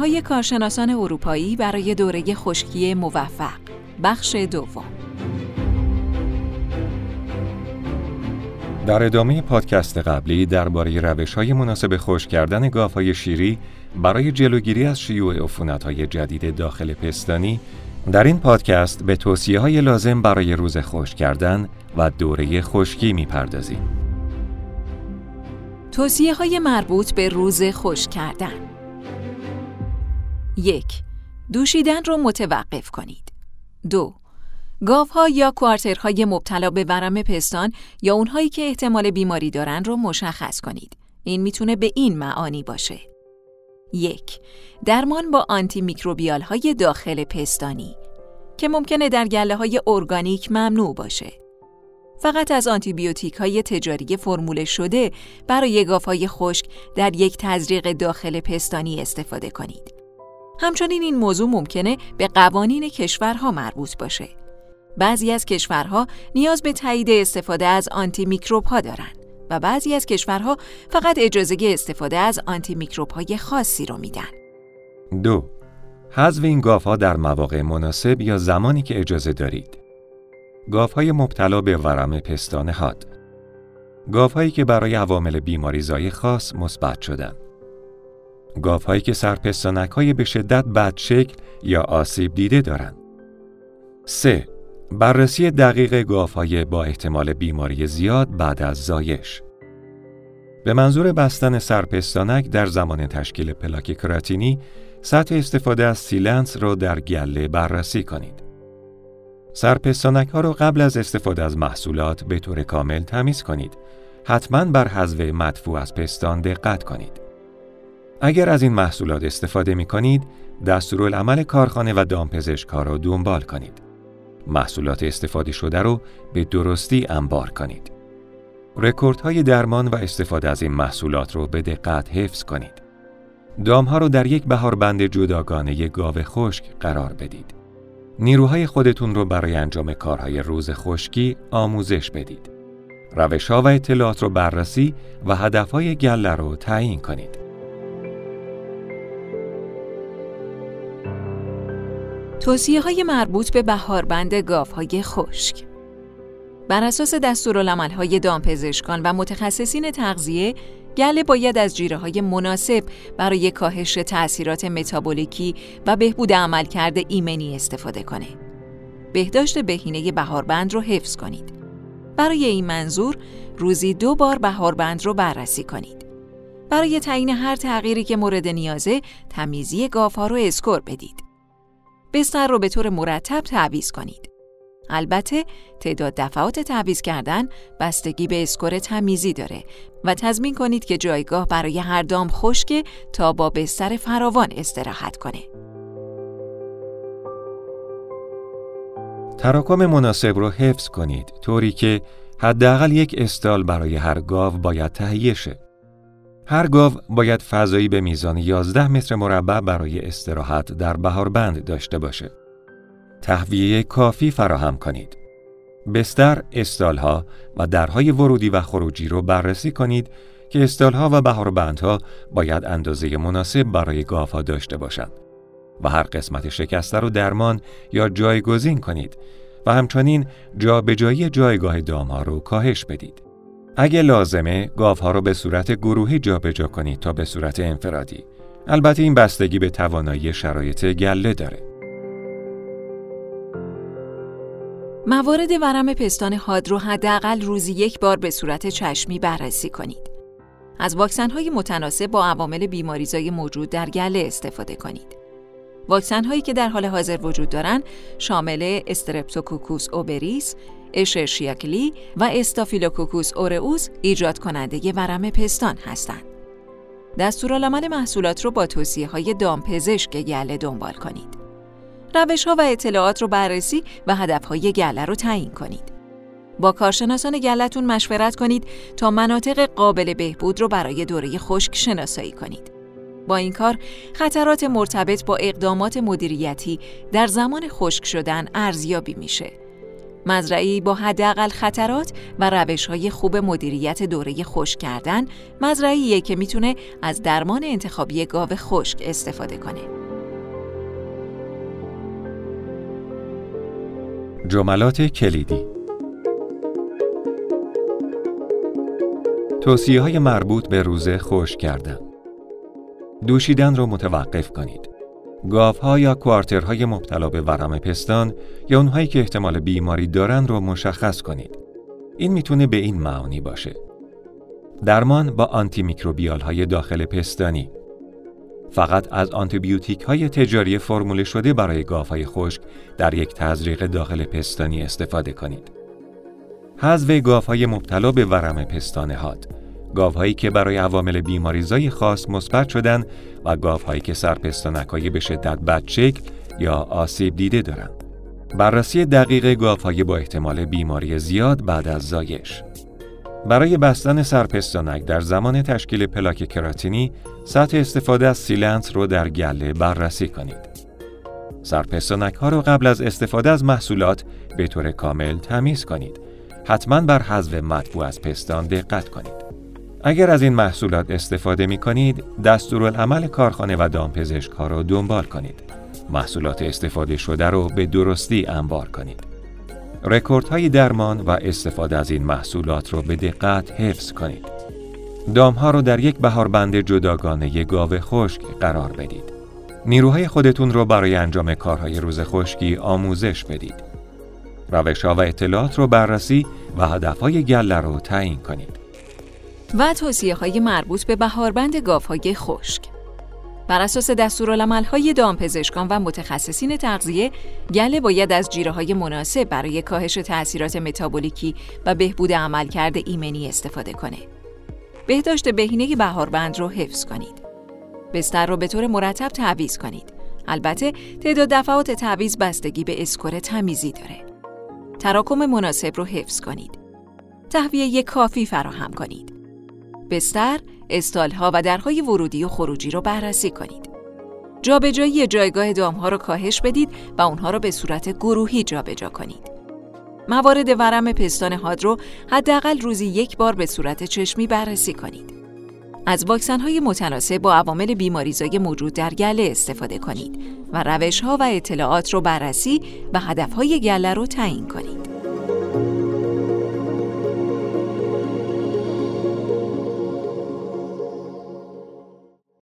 های کارشناسان اروپایی برای دوره خشکی موفق. بخش دوم. در ادامه پادکست قبلی درباره روش های مناسب خشک کردن گاف های شیری برای جلوگیری از شیوع عفونت های جدید داخل پستانی در این پادکست به توصیه های لازم برای روز خشک کردن و دوره خشکی می‌پردازیم. توصیه های مربوط به روز خشک کردن. یک دوشیدن رو متوقف کنید. دو گاوها یا کوارترهای مبتلا به ورم پستان یا اونهایی که احتمال بیماری دارن رو مشخص کنید. این می‌تونه به این معانی باشه. یک درمان با آنتی میکروبیال های داخل پستانی که ممکنه در گله های ارگانیک ممنوع باشه. فقط از آنتیبیوتیک های تجاری فرموله شده برای گاف های خشک در یک تزریق داخل پستانی استفاده کنید. همچنین این موضوع ممکنه به قوانین کشورها مربوط باشه. بعضی از کشورها نیاز به تایید استفاده از آنتی میکروب ها دارن و بعضی از کشورها فقط اجازه استفاده از آنتی میکروب های خاصی رو میدن. دو حذف این گاف ها در مواقع مناسب یا زمانی که اجازه دارید. گاو های مبتلا به ورم پستان حاد. گاو هایی که برای عوامل بیماری زای خاص مثبت شدند. گاو هایی که سرپستانک های به شدت بد شکل یا آسیب دیده دارند. 3. بررسی دقیق گاو های با احتمال بیماری زیاد بعد از زایش. به منظور بستن سرپستانک در زمان تشکیل پلاک کراتینی، سطح استفاده از sealant را در گله بررسی کنید. سرپستانک ها را قبل از استفاده از محصولات به طور کامل تمیز کنید. حتما بر حذف مدفوع از پستان دقت کنید. اگر از این محصولات استفاده می کنید، دستورالعمل کارخانه و دامپزشکا را دنبال کنید. محصولات استفاده شده رو به درستی انبار کنید. رکوردهای درمان و استفاده از این محصولات رو به دقت حفظ کنید. دامها رو در یک بهاربند جداگانه گاو خشک قرار بدید. نیروهای خودتون رو برای انجام کارهای روز خشکی آموزش بدید. روش ها و اطلاعات رو بررسی و هدفهای گله رو تعیین کنید. توصیه های مربوط به بهاربند گاف های خشک بر اساس دستورالعمل های دامپزشکان و متخصصین تغذیه گله باید از جیره های مناسب برای کاهش تأثیرات متابولیکی و بهبود عملکرد ایمنی استفاده کنه. بهداشت بهینه بهاربند رو حفظ کنید. برای این منظور روزی دو بار بهاربند رو بررسی کنید. برای تعیین هر تغییری که مورد نیازه تمیزی گاو ها رو score بدید. بستر رو به طور مرتب تعویض کنید. البته تعداد دفعات تعویض کردن بستگی به score تمیزی داره و تضمین کنید که جایگاه برای هر دام خشک تا با بستر فراوان استراحت کنه. تراکم مناسب رو حفظ کنید طوری که حداقل یک استال برای هر گاو باید تهیه شه. هر گاو باید فضایی به میزان 11 متر مربع برای استراحت در بهاربند داشته باشه. تهویه کافی فراهم کنید. بستر، استالها و درهای ورودی و خروجی رو بررسی کنید که استالها و بهاربندها باید اندازه مناسب برای گاوها داشته باشند و هر قسمت شکسته رو درمان یا جایگزین کنید و همچنین جابجایی جایگاه دامها رو کاهش بدید. اگه لازمه گاوها رو به صورت گروهی جابجا کنید تا به صورت انفرادی. البته این بستگی به توانایی شرایط گله داره. موارد ورم پستان حاد رو حداقل روزی یک بار به صورت چشمی بررسی کنید. از واکسن های متناسب با عوامل بیماریزای موجود در گله استفاده کنید. واکسن هایی که در حال حاضر وجود دارند شامل استرپتوکوکوس اوبریس، اشرشیاکلی و استافیلوکوکوس اورئوس ایجاد کننده ورم پستان هستند. دستورالعمل محصولات رو با توصیه های دامپزشک گله دنبال کنید. روش ها و اطلاعات رو بررسی و هدف های گله رو تعیین کنید. با کارشناسان گلتون مشورت کنید تا مناطق قابل بهبود رو برای دوره خشک شناسایی کنید. با این کار خطرات مرتبط با اقدامات مدیریتی در زمان خشک شدن ارزیابی میشه مزرعی با حداقل خطرات و روش های خوب مدیریت دوره خشک کردن مزرعیه که می‌تونه از درمان انتخابی گاو خشک استفاده کنه. جملات کلیدی توصیه های مربوط به روزه خوش کردن دوشیدن را متوقف کنید. گاوها یا کوارترهای مبتلا به ورم پستان یا اونهایی که احتمال بیماری دارن رو مشخص کنید. این می‌تونه به این معانی باشه. درمان با آنتی میکروبیال های داخل پستانی فقط از آنتیبیوتیک های تجاری فرموله شده برای های خشک در یک تزریق داخل پستانی استفاده کنید. حذف های مبتلا به ورم پستان هاد گاوهایی که برای عوامل بیماریزای خاص مثبت شدن و گاوهایی که سرپستانکایی به شدت بدشکل یا آسیب دیده دارند. بررسی دقیق گاوهای با احتمال بیماری زیاد بعد از زایش برای بستن سرپستانک در زمان تشکیل پلاک کراتینی سطح استفاده از سیلنت رو در گله بررسی کنید. سرپستانک ها رو قبل از استفاده از محصولات به طور کامل تمیز کنید. حتما بر حذف مطبوع از پستان دقت کنید. اگر از این محصولات استفاده می کنید، دستورالعمل کارخانه و دامپزشک را دنبال کنید. محصولات استفاده شده را به درستی انبار کنید. های درمان و استفاده از این محصولات را به دقت حفظ کنید. ها را در یک بهاربند جداگانه گاو خشک قرار بدید. نیروهای خودتون را برای انجام کارهای روز خشکی آموزش بدید. روش ها و اطلاعات را بررسی و هدف های گله را تعیین کنید. و توصیه های مربوط به بهاربند گاوهای خشک. بر اساس های دامپزشکان و متخصصین تغذیه، گله باید از جیره های مناسب برای کاهش تأثیرات متابولیکی و بهبود عملکرد ایمنی استفاده کنه. بهداشت بهینه بهاربند رو حفظ کنید. بستر رو به طور مرتب تعویض کنید. البته تعداد دفعات تعویض بستگی به اسکور تمیزی داره. تراکم مناسب رو حفظ کنید. تهویه کافی فراهم کنید. بستر، استالها و درهای ورودی و خروجی رو بررسی کنید. جابجایی جایگاه دامها رو کاهش بدید و اونها رو به صورت گروهی جابجا کنید. موارد ورم پستان هاد رو حداقل روزی یک بار به صورت چشمی بررسی کنید. از واکسن های متناسب با عوامل بیماریزای موجود در گله استفاده کنید و روش ها و اطلاعات رو بررسی و هدف های گله رو تعیین کنید.